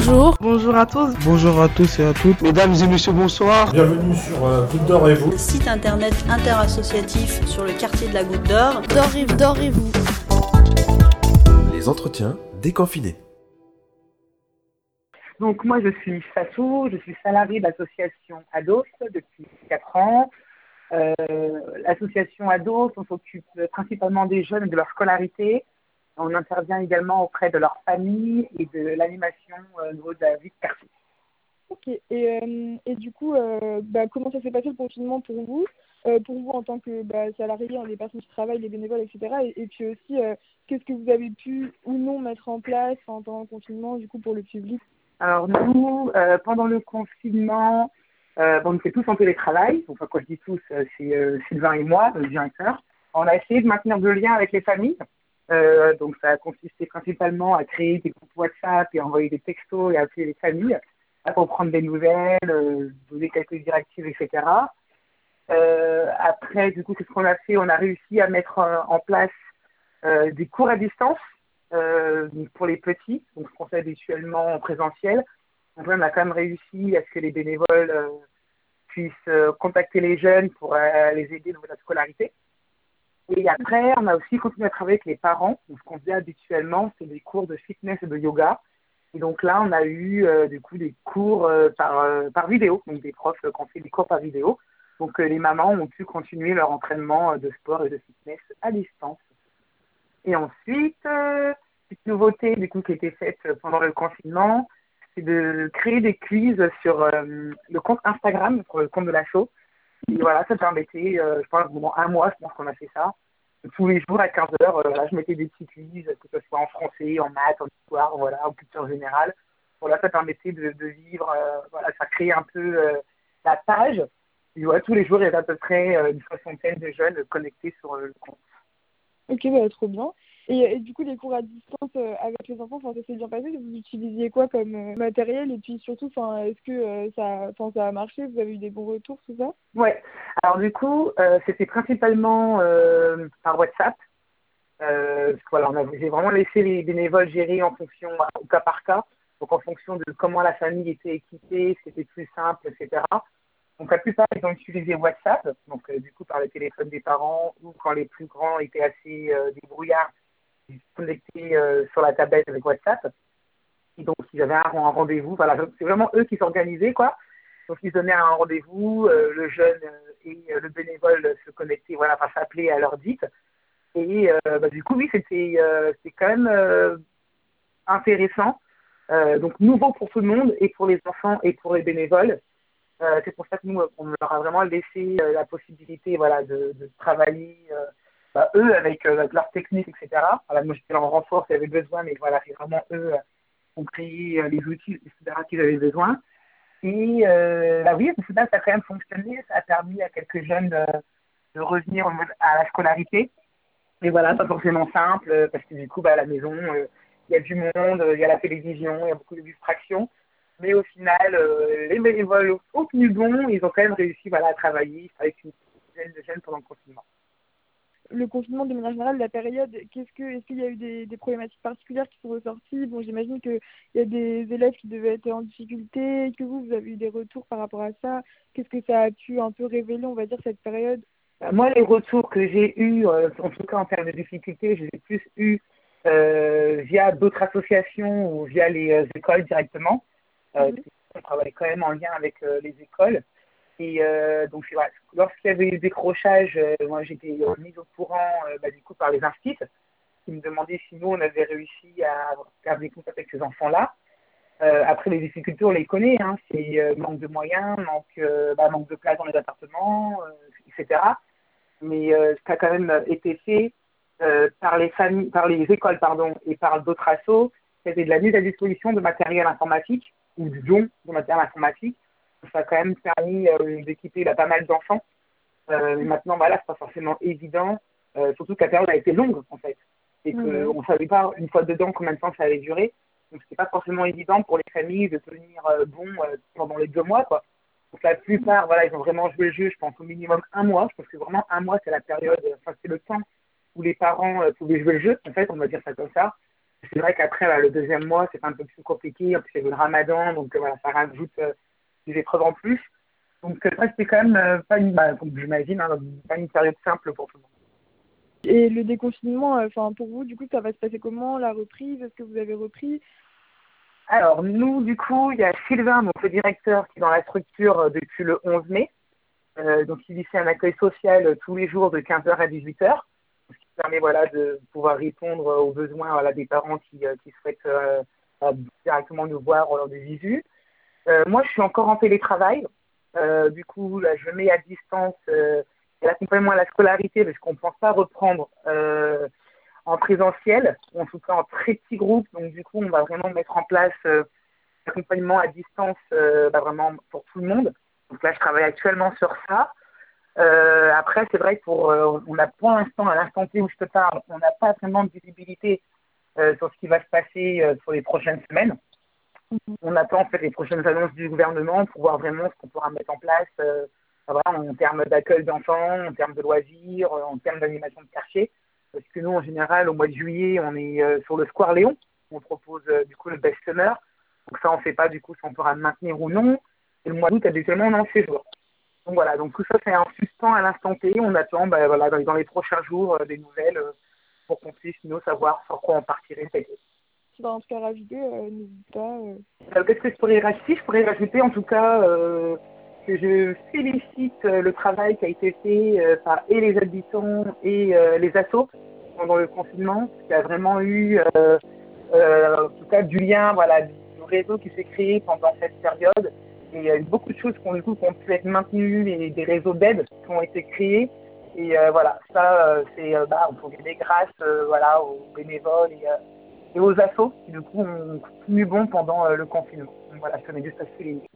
bonjour. Bonjour à tous. Bonjour à tous et à toutes. Mesdames et messieurs, bonsoir. Bienvenue sur euh, Goutte d'Or et vous. Site internet interassociatif sur le quartier de la Goutte d'Or. D'or et, d'or et vous. Les entretiens déconfinés. Donc moi je suis Fatou, je suis salariée de l'association ADOS depuis 4 ans. Euh, l'association ADOS, on s'occupe principalement des jeunes et de leur scolarité. On intervient également auprès de leur famille et de l'animation euh, au niveau de la vie de quartier. Ok, et, euh, et du coup, euh, bah, comment ça s'est passé le confinement pour vous? Euh, Pour vous en tant que bah, salarié, hein, les personnes qui travaillent, les bénévoles, etc. Et, et puis aussi, qu'est-ce que vous avez pu ou non mettre en place pendant le confinement, du coup, pour le public? Alors nous, pendant le confinement, bon, on était tous en télétravail. Enfin, quand je dis tous, c'est Sylvain et moi, le directeur. On a essayé de maintenir le lien avec les familles. Euh, donc ça a consisté principalement à créer des groupes WhatsApp et envoyer des textos et appeler les familles pour prendre des nouvelles, euh, donner quelques directives, etc. Euh, après, du coup, c'est ce qu'on a fait? On a réussi à mettre euh, en place euh, des cours à distance euh, pour les petits, donc ce qu'on fait habituellement en présentiel. Donc on a quand même réussi à ce que les bénévoles euh, puissent euh, contacter les jeunes pour euh, les aider dans la scolarité. Et après, on a aussi continué à travailler avec les parents. Ce qu'on faisait habituellement, c'est des cours de fitness et de yoga. Et donc là, on a eu euh, du coup des cours euh, par, euh, par vidéo, donc des profs qui ont fait des cours par vidéo. Donc les mamans ont pu continuer leur entraînement de sport et de fitness à distance. Et ensuite, petite nouveauté du coup qui a été faite pendant le confinement, c'est de créer des quiz sur le compte Instagram, sur le compte de la show. Et voilà, ça permettait, euh, je pense, pendant un mois, je pense qu'on a fait ça. Tous les jours à 15 heures, euh, je mettais des petits quiz, que ce soit en français, en maths, en histoire, voilà, en culture générale. Voilà, ça permettait de, vivre, euh, voilà, ça créait un peu euh, la page. Et voilà, tous les jours, il y avait à peu près euh, une soixantaine de jeunes connectés sur euh, le compte. Ok, bah, trop bien. Et, du coup, les cours à distance euh, avec les enfants, ça s'est bien passé Vous utilisiez quoi comme euh, matériel? Et puis surtout, est-ce que euh, ça, ça a marché? Vous avez eu des bons retours, tout ça? Ouais. Alors du coup, euh, c'était principalement par WhatsApp. Voilà, j'ai vraiment laissé les bénévoles gérer en fonction, au cas par cas, donc en fonction de comment la famille était équipée, c'était plus simple, etc. Donc la plupart, ils ont utilisé WhatsApp, donc du coup par le téléphone des parents, ou quand les plus grands étaient assez débrouillards, ils connectaient euh, sur la tablette avec WhatsApp. Et donc s'ils avaient un, rendez-vous, voilà, c'est vraiment eux qui s'organisaient, quoi. Donc ils donnaient un rendez-vous, euh, le jeune euh, et le bénévole se connectaient, voilà, enfin s'appelaient à l'heure dite. Et bah, du coup, oui, c'était quand même intéressant. Donc nouveau pour tout le monde, et pour les enfants et pour les bénévoles. C'est pour ça que nous, on leur a vraiment laissé la possibilité voilà, de, travailler, bah, eux, avec, euh, avec leur technique, etc. Voilà, moi, j'étais en renfort s'il y avait besoin, mais voilà, c'est vraiment eux euh, qui ont créé euh, les outils, etc., qu'ils avaient besoin. Et euh, bah oui, au final, ça a quand même fonctionné. Ça a permis à quelques jeunes de, revenir à la scolarité. Et voilà, pas forcément simple, parce que du coup, bah, à la maison, il y a du monde, il y a la télévision, il y a beaucoup de distractions. Mais au final, euh, les bénévoles ont tenu bon, ils ont quand même réussi voilà, à travailler avec une dizaine de jeunes pendant le confinement. Le confinement, de manière générale, la période, qu'est-ce que, est-ce qu'il y a eu des, des problématiques particulières qui sont ressorties? Bon, j'imagine qu'il y a des élèves qui devaient être en difficulté, que vous, vous avez eu des retours par rapport à ça? Qu'est-ce que ça a pu un peu révéler, on va dire, cette période? Euh, Moi, les retours que j'ai eus, euh, en tout cas en termes de difficultés, je les ai plus eus euh, via d'autres associations ou via les écoles directement. Euh, Mhm. On travaille quand même en lien avec euh, les écoles. Et euh, donc, vrai, lorsqu'il y avait eu décrochage, euh, moi j'étais euh, mise au courant euh, bah, du coup par les instituts qui me demandaient si nous on avait réussi à garder contact avec ces enfants-là. Après les difficultés, on les connaît, hein, c'est manque de moyens, manque, bah, manque de place dans les appartements, etc. Mais ça a quand même été fait par les familles, par les écoles pardon, et par d'autres assos. C'était de la mise à disposition de matériel informatique ou du don de matériel informatique. Ça a quand même permis euh, d'équiper là, pas mal d'enfants. Euh, mais maintenant, voilà, c'est pas forcément évident, euh, surtout que la période a été longue en fait, et qu'on Mhm. ne savait pas une fois dedans combien de temps ça allait durer. Donc c'était pas forcément évident pour les familles de tenir bon pendant les deux mois quoi. Donc la plupart, voilà, ils ont vraiment joué le jeu, je pense au minimum un mois. Je pense que vraiment un mois c'est la période, enfin c'est le temps où les parents euh, pouvaient jouer le jeu. En fait, on va dire ça comme ça. c'est vrai qu'après, le deuxième mois, c'est un peu plus compliqué. En plus, il y avait le ramadan, donc voilà, ça rajoute des épreuves en plus. Donc, ça, c'était quand même pas une, bah, j'imagine, hein, pas une période simple pour tout le monde. Et le déconfinement, enfin pour vous, du coup, ça va se passer comment La reprise? Est-ce que vous avez repris? Alors, nous, du coup, il y a Sylvain, donc le directeur, qui est dans la structure depuis le 11 mai. Euh, donc, il fait un accueil social tous les jours de 15h à 18h, ce qui permet voilà, de pouvoir répondre aux besoins voilà, des parents qui, qui souhaitent euh, directement nous voir lors des visus. Euh, moi, je suis encore en télétravail. du coup, là, je mets à distance l'accompagnement à la scolarité parce qu'on ne pense pas reprendre en présentiel, en tout cas en très petit groupe. Donc, du coup, on va vraiment mettre en place l'accompagnement à distance bah, vraiment pour tout le monde. Donc là, je travaille actuellement sur ça. Euh, après, c'est vrai que pour, euh, on a pour l'instant, à l'instant T où je te parle, on n'a pas vraiment de visibilité euh, sur ce qui va se passer sur les prochaines semaines. On attend en fait les prochaines annonces du gouvernement pour voir vraiment ce qu'on pourra mettre en place en termes d'accueil d'enfants, en termes de loisirs, en termes d'animation de quartier. Parce que nous, en général, au mois de juillet, on est sur le Square Léon. On propose du coup le Best Summer. Donc ça, on ne sait pas du coup si on pourra le maintenir ou non. Et le mois d'août, habituellement, on en séjour. Donc voilà, donc tout ça, c'est un suspens à l'instant T. On attend voilà, dans, les prochains jours euh, des nouvelles euh, pour qu'on puisse, nous, savoir sur quoi on partirait cet été. Dans ce cas rajouter, euh, n'hésite pas. Qu'est-ce que je pourrais rajouter? Je pourrais rajouter en tout cas que je félicite le travail qui a été fait par et les habitants et les assos pendant le confinement, qui a vraiment eu, en tout cas, du lien, voilà, du réseau qui s'est créé pendant cette période et il y a eu beaucoup de choses qui ont, du coup, qui ont pu être maintenues et des réseaux d'aide qui ont été créés. Et euh, voilà, ça, euh, c'est, euh, bah, on peut donner grâce voilà, aux bénévoles aux assos qui, du coup, ont tenu bon pendant le confinement. Donc voilà, je tenais juste à souligner.